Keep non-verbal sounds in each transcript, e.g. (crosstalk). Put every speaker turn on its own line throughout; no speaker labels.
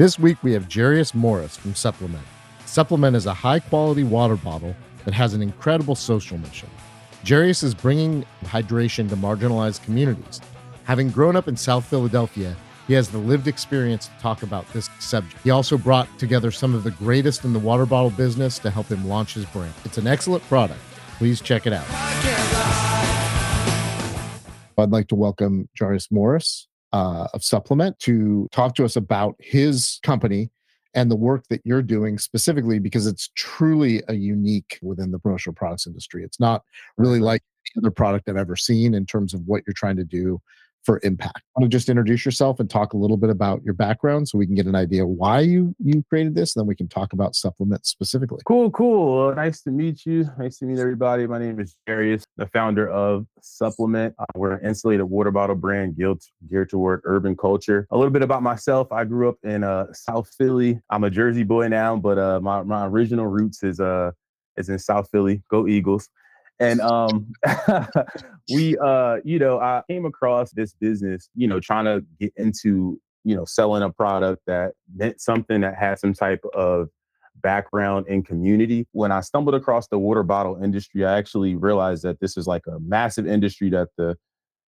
This week we have Jairus Morris from SUPLMNT. SUPLMNT is a high quality water bottle that has an incredible social mission. Jairus is bringing hydration to marginalized communities. Having grown up in South Philadelphia, he has the lived experience to talk about this subject. He also brought together some of the greatest in the water bottle business to help him launch his brand. It's an excellent product. Please check it out. I'd like to welcome Jairus Morris uh, of SUPLMNT to talk to us about his company and the work that you're doing specifically because it's truly a unique within the promotional products industry. It's not really like any other product I've ever seen in terms of what you're trying to do for impact. I want to just introduce yourself and talk a little bit about your background so we can get an idea why you you created this and then we can talk about supplements specifically.
Cool, cool. Well, nice to meet you. Nice to meet everybody. My name is Jairus, the founder of SUPLMNT. Uh, we're an insulated water bottle brand geared, geared toward urban culture. A little bit about myself. I grew up in uh, South Philly. I'm a Jersey boy now, but uh, my, my original roots is uh is in South Philly. Go Eagles and um (laughs) we uh you know i came across this business you know trying to get into you know selling a product that meant something that had some type of background in community. When i stumbled across the water bottle industry i actually realized that this is like a massive industry that the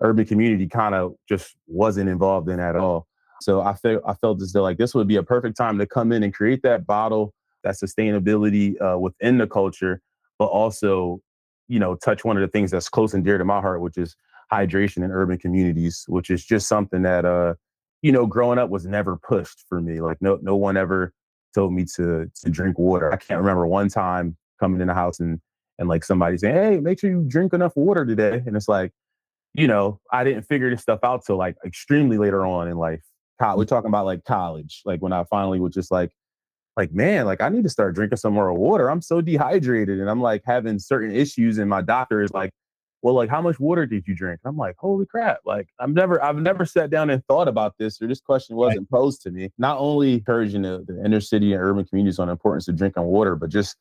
urban community kind of just wasn't involved in at all. So i felt i felt as though like this would be a perfect time to come in and create that bottle that sustainability uh, within the culture but also you know, touch one of the things that's close and dear to my heart, which is hydration in urban communities, which is just something that, uh, you know, growing up was never pushed for me. Like no, no one ever told me to to drink water. I can't remember one time coming in the house and and like somebody saying, "Hey, make sure you drink enough water today." And it's like, you know, I didn't figure this stuff out till like extremely later on in life. We're talking about like college, like when I finally was just like, like, man, like I need to start drinking some more water. I'm so dehydrated and I'm like having certain issues. And my doctor is like, well, like how much water did you drink? I'm like, holy crap. Like I've never, I've never sat down and thought about this or this question wasn't posed to me. Not only encouraging the, the inner city and urban communities on the importance of drinking water, but just,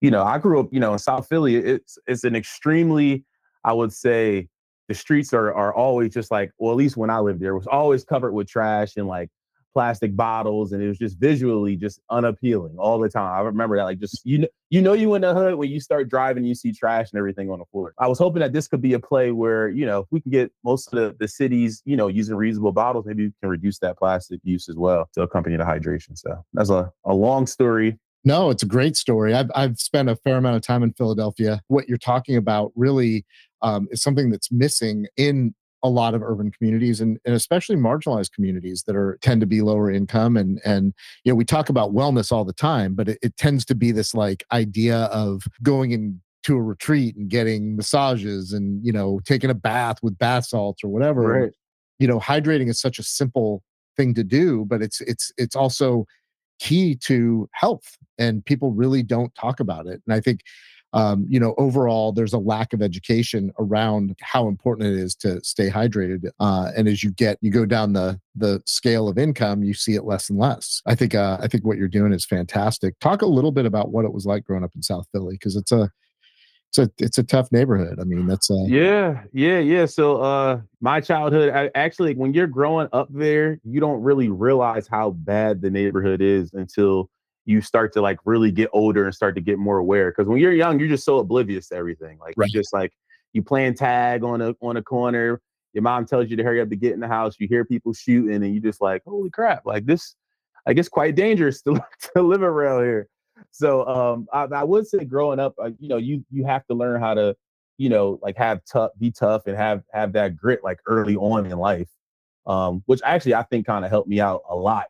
you know, I grew up, you know, in South Philly. It's, it's an extremely, I would say, the streets are are always just like, well, at least when I lived there, was always covered with trash and like plastic bottles and it was just visually just unappealing all the time. I remember that like just you know you know you in the hood when you start driving you see trash and everything on the floor. I was hoping that this could be a play where, you know, we can get most of the, the cities, you know, using reusable bottles, maybe we can reduce that plastic use as well to accompany the hydration. So that's a, a long story.
No, it's a great story. I've I've spent a fair amount of time in Philadelphia. What you're talking about really um, is something that's missing in a lot of urban communities and, and especially marginalized communities that are tend to be lower income and and you know we talk about wellness all the time but it, it tends to be this like idea of going in to a retreat and getting massages and you know taking a bath with bath salts or whatever
right.
you know hydrating is such a simple thing to do but it's it's it's also key to health and people really don't talk about it and i think um, you know, overall, there's a lack of education around how important it is to stay hydrated. Uh, and as you get, you go down the the scale of income, you see it less and less. I think, uh, I think what you're doing is fantastic. Talk a little bit about what it was like growing up in South Philly, because it's a it's a it's a tough neighborhood. I mean, that's uh
yeah, yeah, yeah. So uh my childhood I, actually when you're growing up there, you don't really realize how bad the neighborhood is until you start to like really get older and start to get more aware. Because when you're young, you're just so oblivious to everything. Like right. you just like you playing tag on a on a corner. Your mom tells you to hurry up to get in the house. You hear people shooting, and you just like, holy crap! Like this, I guess quite dangerous (laughs) to to live around here. So um, I, I would say growing up, uh, you know, you you have to learn how to, you know, like have tough, be tough, and have have that grit like early on in life. Um, which actually I think kind of helped me out a lot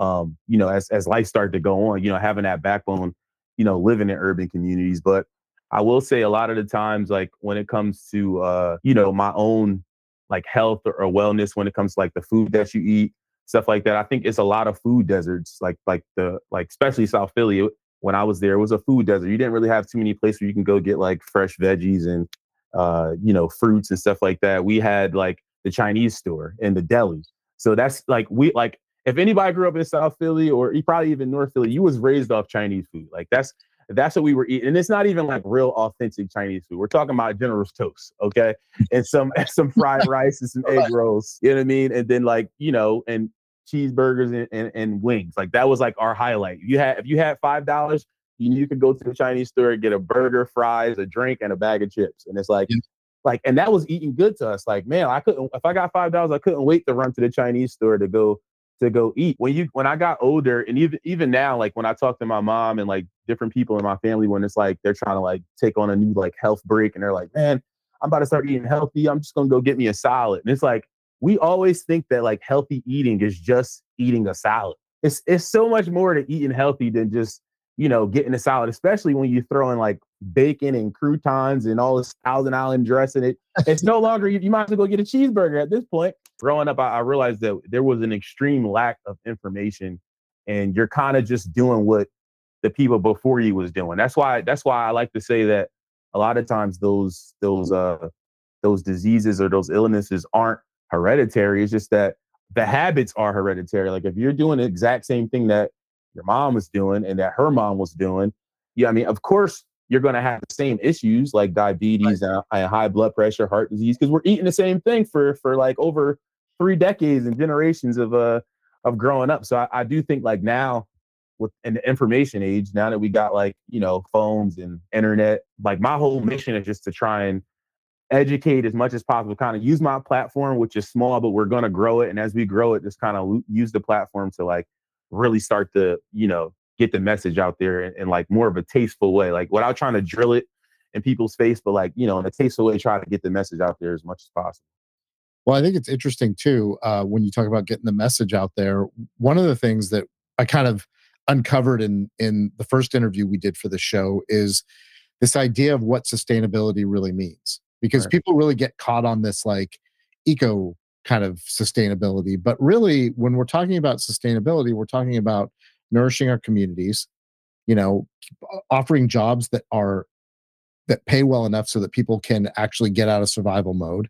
um, you know, as as life started to go on, you know, having that backbone, you know, living in urban communities. But I will say a lot of the times, like when it comes to uh, you know, my own like health or, or wellness, when it comes to like the food that you eat, stuff like that. I think it's a lot of food deserts, like like the like especially South Philly. When I was there, it was a food desert. You didn't really have too many places where you can go get like fresh veggies and uh, you know, fruits and stuff like that. We had like the Chinese store and the deli. So that's like we like if anybody grew up in South Philly or probably even North Philly, you was raised off Chinese food. Like that's that's what we were eating. And it's not even like real authentic Chinese food. We're talking about General's toast, okay? And some (laughs) some fried rice and some (laughs) egg rolls. You know what I mean? And then like, you know, and cheeseburgers and, and, and wings. Like that was like our highlight. You had if you had five dollars, you, you could go to the Chinese store and get a burger, fries, a drink, and a bag of chips. And it's like, yeah. like, and that was eating good to us. Like, man, I couldn't if I got five dollars, I couldn't wait to run to the Chinese store to go to go eat. When you when I got older, and even even now, like when I talk to my mom and like different people in my family, when it's like they're trying to like take on a new like health break, and they're like, man, I'm about to start eating healthy. I'm just gonna go get me a salad. And it's like we always think that like healthy eating is just eating a salad. It's it's so much more to eating healthy than just you know getting a salad, especially when you throw in like bacon and croutons and all this Thousand Island dressing. It it's no longer you, you might as well go get a cheeseburger at this point. Growing up, I, I realized that there was an extreme lack of information, and you're kind of just doing what the people before you was doing. That's why that's why I like to say that a lot of times those those uh those diseases or those illnesses aren't hereditary. It's just that the habits are hereditary. Like if you're doing the exact same thing that your mom was doing and that her mom was doing, yeah, I mean, of course you're going to have the same issues like diabetes right. and, and high blood pressure, heart disease, because we're eating the same thing for for like over three decades and generations of uh of growing up. So I, I do think like now with in the information age, now that we got like you know phones and internet, like my whole mission is just to try and educate as much as possible, kind of use my platform, which is small, but we're going to grow it. And as we grow it, just kind of use the platform to like really start to, you know, get the message out there in, in, like more of a tasteful way, like without trying to drill it in people's face, but like, you know, in a tasteful way, try to get the message out there as much as possible.
Well, I think it's interesting too, uh, when you talk about getting the message out there. One of the things that I kind of uncovered in in the first interview we did for the show is this idea of what sustainability really means because right. people really get caught on this like eco kind of sustainability. But really, when we're talking about sustainability, we're talking about nourishing our communities, you know, offering jobs that are that pay well enough so that people can actually get out of survival mode.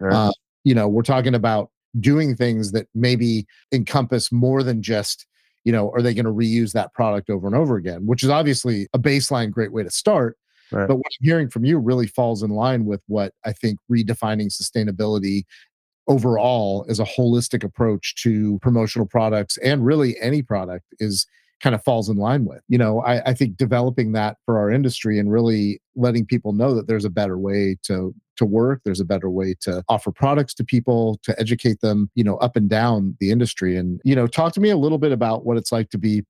Right. Uh, you know, we're talking about doing things that maybe encompass more than just you know are they going to reuse that product over and over again which is obviously a baseline great way to start Right. But what I'm hearing from you really falls in line with what I think redefining sustainability overall as a holistic approach to promotional products and really any product is kind of falls in line with. You know, I, I, think developing that for our industry and really letting people know that there's a better way to to work, there's a better way to offer products to people, to educate them, you know, up and down the industry. And, you know, talk to me a little bit about what it's like to be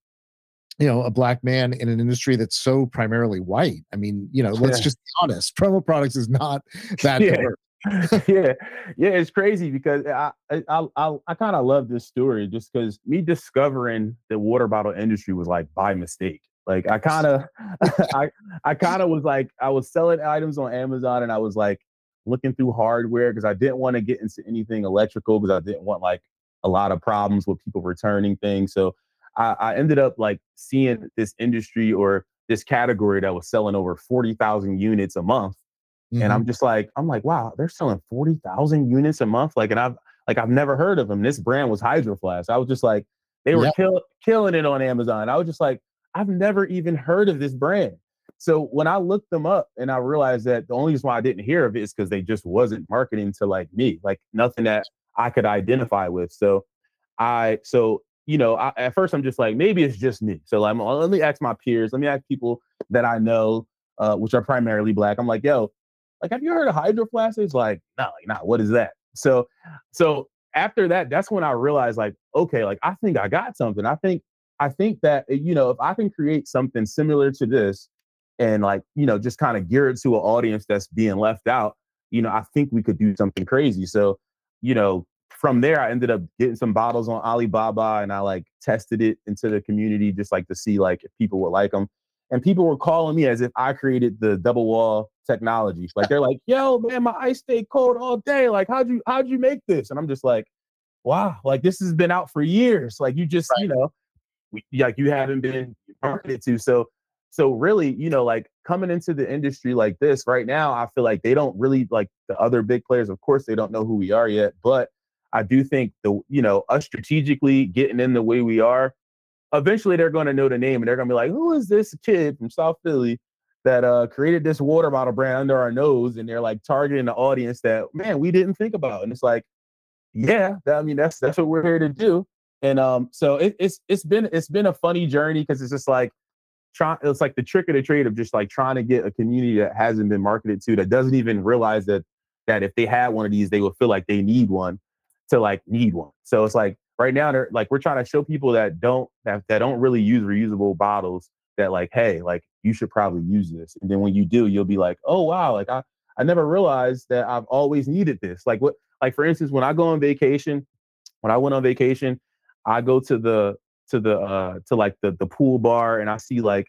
you know a black man in an industry that's so primarily white i mean you know let's yeah. just be honest promo products is not (laughs) that
yeah. (laughs) yeah yeah it's crazy because i i i, I kind of love this story just because me discovering the water bottle industry was like by mistake like i kind of (laughs) i i kind of was like i was selling items on amazon and i was like looking through hardware because i didn't want to get into anything electrical because i didn't want like a lot of problems with people returning things so I, I ended up like seeing this industry or this category that was selling over 40,000 units a month. Mm-hmm. And I'm just like, I'm like, wow, they're selling 40,000 units a month. Like, and I've, like, I've never heard of them. This brand was Hydro Flask. I was just like, they were yep. kill, killing it on Amazon. I was just like, I've never even heard of this brand. So when I looked them up and I realized that the only reason why I didn't hear of it is because they just wasn't marketing to like me, like nothing that I could identify with. So I, so you know, I, at first I'm just like, maybe it's just me. So I'm, let me ask my peers, let me ask people that I know, uh, which are primarily black. I'm like, yo, like, have you heard of Hydro It's like, no, like, nah, what is that? So, so after that, that's when I realized, like, okay, like I think I got something. I think, I think that you know, if I can create something similar to this, and like, you know, just kind of geared to an audience that's being left out, you know, I think we could do something crazy. So, you know, from there, I ended up getting some bottles on Alibaba and I like tested it into the community just like to see like if people would like them. And people were calling me as if I created the double wall technology. Like they're like, "Yo, man, my ice stay cold all day. Like, how'd you how'd you make this?" And I'm just like, "Wow, like this has been out for years. Like you just, right. you know, we, like you haven't been marketed to." So, so really, you know, like coming into the industry like this right now, I feel like they don't really like the other big players. Of course, they don't know who we are yet, but I do think the you know us strategically getting in the way we are, eventually they're going to know the name and they're going to be like, who is this kid from South Philly that uh, created this water bottle brand under our nose? And they're like targeting the audience that man we didn't think about. And it's like, yeah, I mean that's that's what we're here to do. And um, so it, it's it's been it's been a funny journey because it's just like trying it's like the trick of the trade of just like trying to get a community that hasn't been marketed to that doesn't even realize that that if they had one of these they would feel like they need one to like need one. So it's like right now they're like we're trying to show people that don't that, that don't really use reusable bottles that like hey like you should probably use this. And then when you do you'll be like oh wow like i i never realized that i've always needed this. Like what like for instance when i go on vacation when i went on vacation i go to the to the uh to like the the pool bar and I see like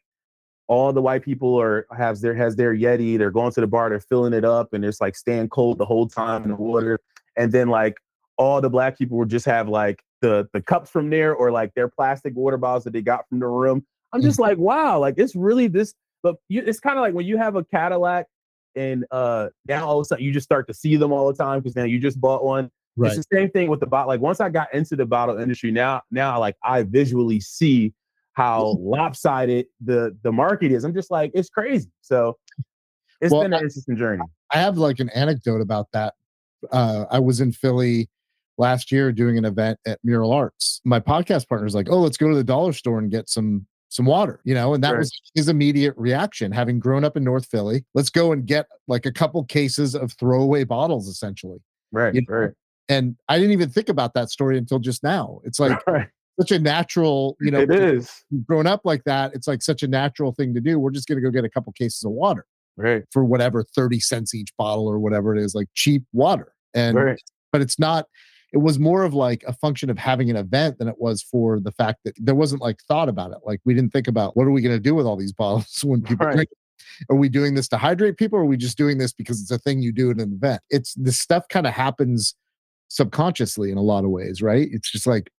all the white people are has their has their Yeti. They're going to the bar, they're filling it up, and it's like staying cold the whole time in the water. And then like all the black people will just have like the the cups from there or like their plastic water bottles that they got from the room. I'm just like, wow, like it's really this. But you, it's kind of like when you have a Cadillac and uh now all of a sudden you just start to see them all the time because now you just bought one Right. It's the same thing with the bottle. Like once I got into the bottle industry, now now like I visually see how (laughs) lopsided the the market is. I'm just like, it's crazy. So it's well, been an interesting journey.
I have like an anecdote about that. Uh, I was in Philly last year doing an event at Mural Arts. My podcast partner was like, "Oh, let's go to the dollar store and get some some water," you know, and that right. was his immediate reaction. Having grown up in North Philly, let's go and get like a couple cases of throwaway bottles, essentially.
Right, you know? right.
And I didn't even think about that story until just now. It's like (laughs) right. such a natural, you know,
it is
grown up like that. It's like such a natural thing to do. We're just going to go get a couple cases of water.
Right.
For whatever 30 cents each bottle or whatever it is, like cheap water. And, right. but it's not, it was more of like a function of having an event than it was for the fact that there wasn't like thought about it. Like we didn't think about what are we going to do with all these (laughs) bottles when (laughs) people right. drink are we doing this to hydrate people or are we just doing this because it's a thing you do at an event it's the stuff kind of happens subconsciously in a lot of ways, right? It's just like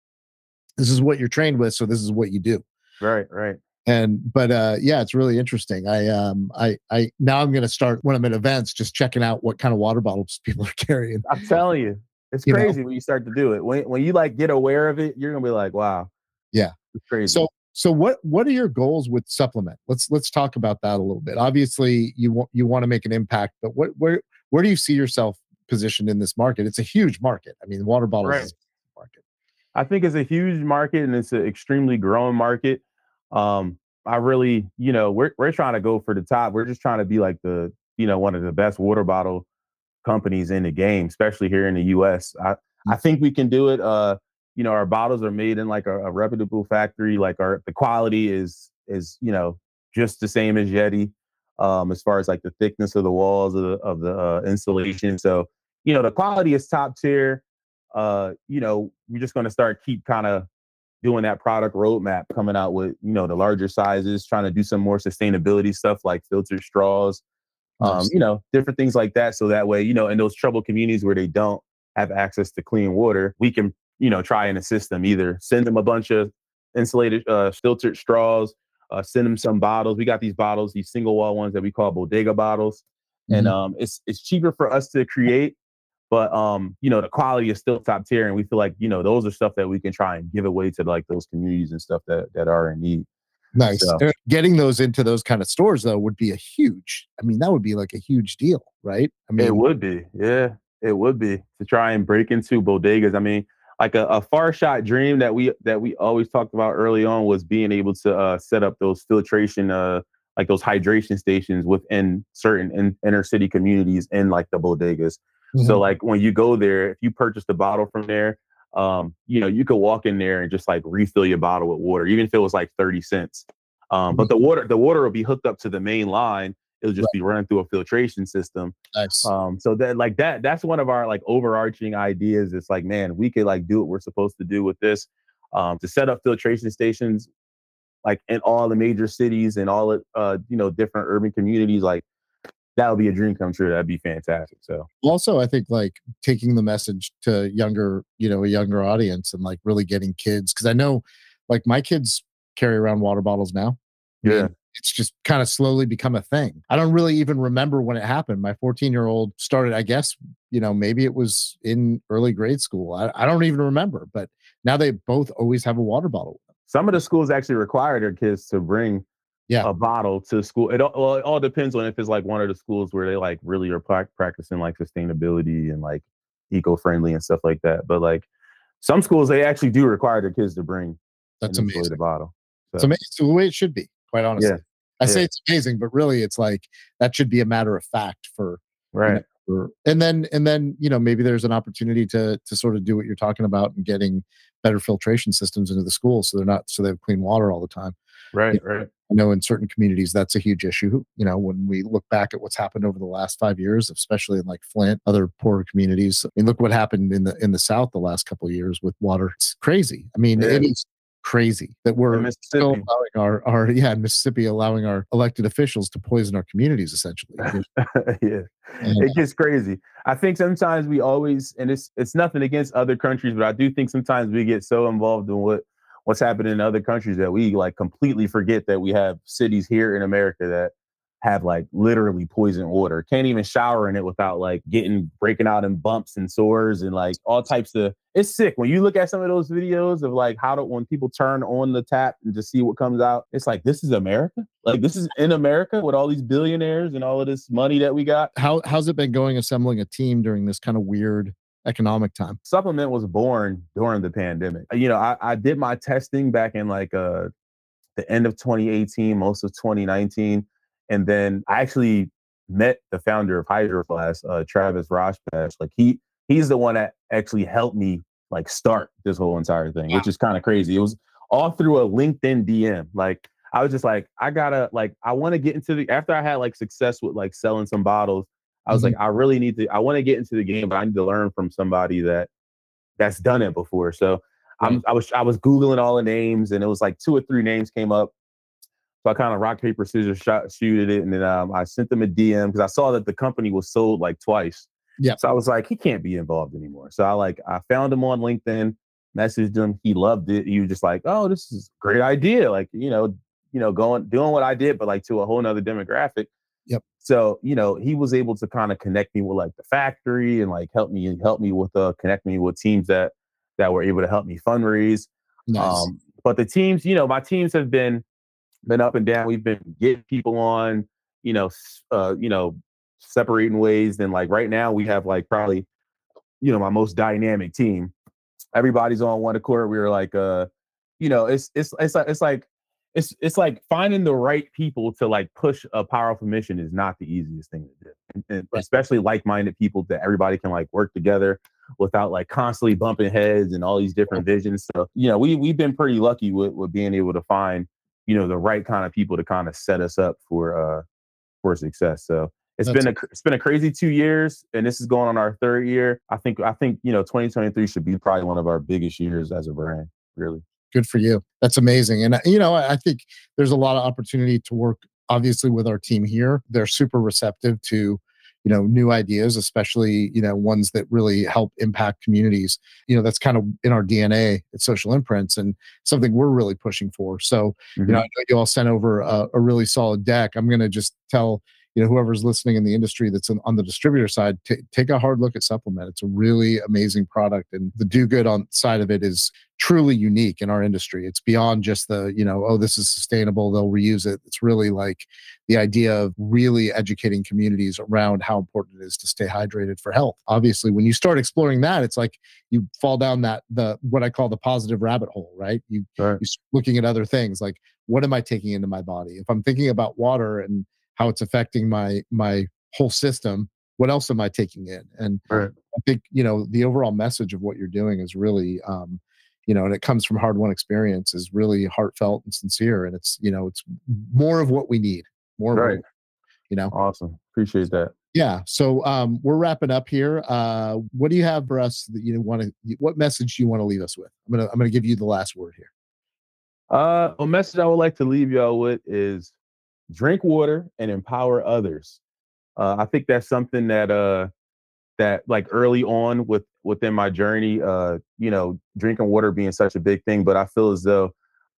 this is what you're trained with, so this is what you do.
Right, right.
And but uh yeah, it's really interesting. I um I I now I'm gonna start when I'm at events just checking out what kind of water bottles (laughs) people are carrying.
I'm telling you, it's you crazy know? when you start to do it. When when you like get aware of it, you're gonna be like, wow.
Yeah.
It's crazy.
So so what what are your goals with SUPLMNT? Let's let's talk about that a little bit. Obviously, you want you want to make an impact, but what where where do you see yourself positioned in this market. It's a huge market. I mean, water bottles right. market.
I think it's a huge market and it's an extremely growing market. Um, I really, you know, we're we're trying to go for the top. We're just trying to be like the, you know, one of the best water bottle companies in the game, especially here in the US. I, I think we can do it. Uh, you know, our bottles are made in like a, a reputable factory. Like our the quality is is, you know, just the same as Yeti. Um, as far as like the thickness of the walls of the of the uh, insulation. So you know, the quality is top tier. Uh, you know, we're just going to start keep kind of doing that product roadmap, coming out with you know the larger sizes, trying to do some more sustainability stuff like filtered straws, um, you know, different things like that. So that way, you know, in those troubled communities where they don't have access to clean water, we can you know try and assist them. Either send them a bunch of insulated uh, filtered straws, uh, send them some bottles. We got these bottles, these single wall ones that we call bodega bottles, mm-hmm. and um, it's it's cheaper for us to create but um, you know, the quality is still top tier, and we feel like you know those are stuff that we can try and give away to like those communities and stuff that that are in need.
Nice. So. Getting those into those kind of stores though would be a huge. I mean, that would be like a huge deal, right? I mean,
it would be. Yeah, it would be to try and break into bodegas. I mean, like a, a, far shot dream that we that we always talked about early on was being able to uh, set up those filtration uh like those hydration stations within certain in, inner city communities in like the bodegas Mm-hmm. So like when you go there, if you purchase the bottle from there, um, you know, you could walk in there and just like refill your bottle with water, even if it was like 30 cents. Um, mm-hmm. but the water, the water will be hooked up to the main line. It'll just right. be running through a filtration system.
Nice.
Um, so that like that, that's one of our like overarching ideas. It's like, man, we could like do what we're supposed to do with this. Um, to set up filtration stations like in all the major cities and all the uh, you know, different urban communities, like that would be a dream come true. That'd be fantastic. So
also I think like taking the message to younger, you know, a younger audience and like really getting kids. Cause I know like my kids carry around water bottles now.
Yeah.
It's just kind of slowly become a thing. I don't really even remember when it happened. My 14 year old started, I guess, you know, maybe it was in early grade school. I, I don't even remember, but now they both always have a water bottle.
Some of the schools actually require their kids to bring
yeah.
a bottle to school. It all, well, it all depends on if it's like one of the schools where they like really are pra- practicing like sustainability and like eco-friendly and stuff like that. But like some schools they actually do require their kids to bring
That's amazing.
insulated bottle. So,
It's amazing. It's the way it should be, quite honestly.
Yeah.
I say it's amazing, but really it's like that should be a matter of fact for
right.
for and then and then you know maybe there's an opportunity to to sort of do what you're talking about and getting better filtration systems into the schools so they're not so they have clean water all the time.
Right. Right.
I know in certain communities that's a huge issue. You know, when we look back at what's happened over the last five years, especially in like Flint, other poorer communities. I mean, look what happened in the in the South the last couple of years with water. It's crazy. I mean,
Yeah.
it is crazy that we're still allowing our our yeah in Mississippi allowing our elected officials to poison our communities essentially. (laughs)
yeah.
And,
it gets crazy. I think sometimes we always, and it's it's nothing against other countries, but I do think sometimes we get so involved in what what's happening in other countries that we like completely forget that we have cities here in America that have like literally poison water. Can't even shower in it without like getting breaking out in bumps and sores and like all types of. It's sick when you look at some of those videos of like how to when people turn on the tap and just see what comes out. It's like this is America. Like this is in America with all these billionaires and all of this money that we got.
how how's it been going assembling a team during this kind of weird economic time?
SUPLMNT was born during the pandemic. You know, I, I did my testing back in like uh the end of 2018, most of 2019. And then I actually met the founder of HydroFlask, uh, Travis Rosbach. Like he he's the one that actually helped me like start this whole entire thing, which is kind of crazy. It was all through a LinkedIn DM. Like I was just like, I gotta like I want to get into the after I had like success with like selling some bottles. I was
Mhm.
like, I really need to. I want to get into the game, but I need to learn from somebody that that's done it before. So I'm, I was I was googling all the names, and it was like two or three names came up. So I kind of rock paper scissors shot shooted it, and then um, I sent them a DM because I saw that the company was sold like twice.
Yeah.
So I was like, he can't be involved anymore. So I like I found him on LinkedIn, messaged him. He loved it. He was just like, oh, this is a great idea. Like you know, you know, going doing what I did, but like to a whole nother demographic.
Yep.
So you know, he was able to kind of connect me with like the factory and like help me and help me with uh connect me with teams that that were able to help me fundraise.
Nice.
Um, but the teams, you know, my teams have been been up and down. We've been getting people on, you know, uh, you know, separating ways. And like right now, we have like probably, you know, my most dynamic team. Everybody's on one accord. We were like, uh, you know, it's it's it's like it's like it's it's like finding the right people to like push a powerful mission is not the easiest thing to do, and, and
Right.
especially like-minded people that everybody can like work together without like constantly bumping heads and all these different visions. So, you know, we we've been pretty lucky with, with being able to find, you know, the right kind of people to kind of set us up for uh for success. So it's
That's-
been a it's been a crazy two years, and this is going on our third year. I think I think you know 2023 should be probably one of our biggest years as a brand. Really,
good for you. That's amazing and uh, you know i think there's a lot of opportunity to work obviously with our team here. They're super receptive to you know new ideas especially you know ones that really help impact communities. You know that's kind of in our dna at social imprints and something we're really pushing for. So you know i know you all sent over a, a really solid deck. I'm going to just tell you know whoever's listening in the industry that's on, on the distributor side t- take a hard look at SUPLMNT. It's a really amazing product and the do good on side of it is truly unique in our industry. It's beyond just the you know oh this is sustainable they'll reuse it. It's really like the idea of really educating communities around how important it is to stay hydrated for health. Obviously when you start exploring that it's like you fall down that the what i call the positive rabbit hole right? You
Right.
you start looking at other things like what am i taking into my body? If i'm thinking about water and how it's affecting my my whole system what else am i taking in and
Right.
i think you know the overall message of what you're doing is really um you know and it comes from hard won experience is really heartfelt and sincere and it's you know it's more of what we need more of what- you know
awesome. Appreciate that.
yeah so um we're wrapping up here uh what do you have for us that you want to what message do you want to leave us with i'm gonna i'm gonna give you the last word here
Uh, a message I would like to leave y'all with is drink water and empower others. Uh, I think that's something that uh that like early on with within my journey, uh, you know, drinking water being such a big thing, but I feel as though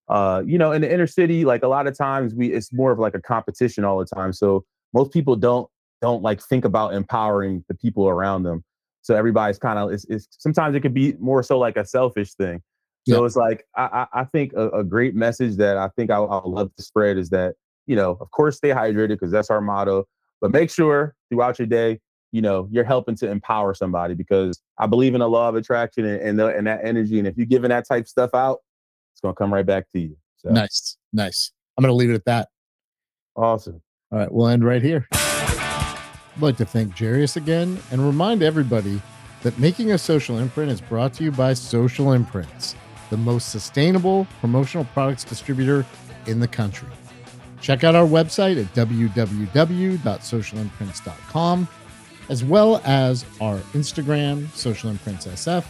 uh, you know, in the inner city, like a lot of times we it's more of like a competition all the time. So most people don't don't like think about empowering the people around them. So everybody's kind of it's, it's sometimes it could be more so like a selfish thing. So
Yeah.
it's like I I, I think a, a great message that I think I, I love to spread is that you know of course stay hydrated because that's our motto, but make sure throughout your day you know you're helping to empower somebody because I believe in the law of attraction and and, the, and that energy. And if you're giving that type of stuff out, it's gonna come right back to you.
So. Nice, nice. I'm gonna leave it at that.
Awesome.
All right, we'll end right here. I'd like to thank Jairus again and remind everybody that making a social imprint is brought to you by Social Imprints, the most sustainable promotional products distributor in the country. Check out our website at www.socialimprints.com, as well as our Instagram, Social Imprints SF,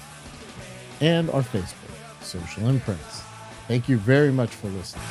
and our Facebook, Social Imprints. Thank you very much for listening.